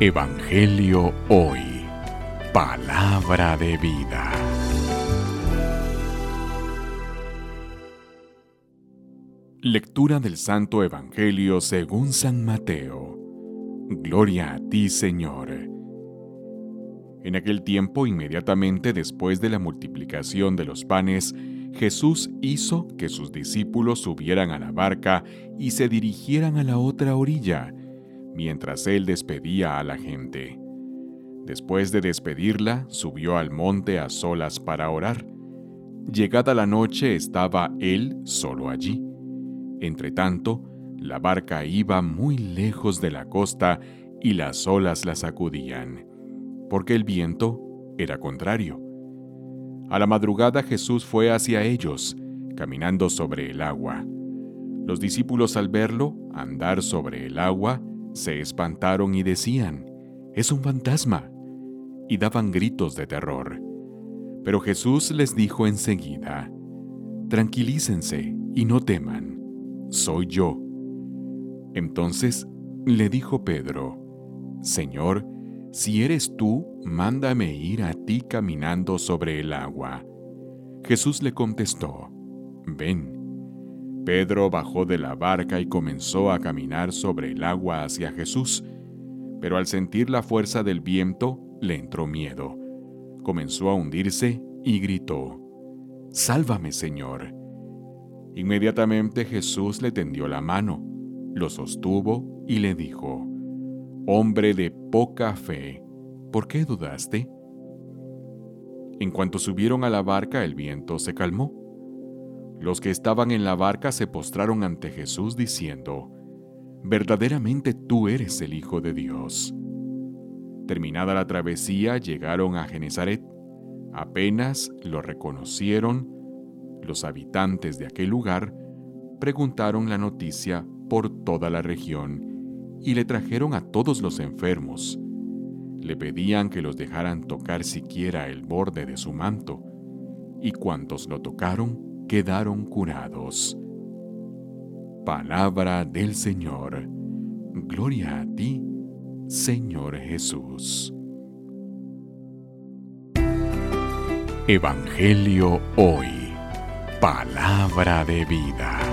Evangelio Hoy. Palabra de vida. Lectura del Santo Evangelio según San Mateo. Gloria a ti, Señor. En aquel tiempo, inmediatamente después de la multiplicación de los panes, Jesús hizo que sus discípulos subieran a la barca y se dirigieran a la otra orilla mientras él despedía a la gente. Después de despedirla, subió al monte a solas para orar. Llegada la noche estaba él solo allí. Entretanto, la barca iba muy lejos de la costa y las olas la sacudían, porque el viento era contrario. A la madrugada Jesús fue hacia ellos, caminando sobre el agua. Los discípulos al verlo andar sobre el agua, se espantaron y decían, es un fantasma, y daban gritos de terror. Pero Jesús les dijo enseguida, tranquilícense y no teman, soy yo. Entonces le dijo Pedro, Señor, si eres tú, mándame ir a ti caminando sobre el agua. Jesús le contestó, ven. Pedro bajó de la barca y comenzó a caminar sobre el agua hacia Jesús, pero al sentir la fuerza del viento le entró miedo. Comenzó a hundirse y gritó, Sálvame, Señor. Inmediatamente Jesús le tendió la mano, lo sostuvo y le dijo, Hombre de poca fe, ¿por qué dudaste? En cuanto subieron a la barca el viento se calmó los que estaban en la barca se postraron ante Jesús diciendo, Verdaderamente tú eres el Hijo de Dios. Terminada la travesía, llegaron a Genezaret. Apenas lo reconocieron, los habitantes de aquel lugar preguntaron la noticia por toda la región y le trajeron a todos los enfermos. Le pedían que los dejaran tocar siquiera el borde de su manto, y cuantos lo tocaron, quedaron curados. Palabra del Señor. Gloria a ti, Señor Jesús. Evangelio hoy. Palabra de vida.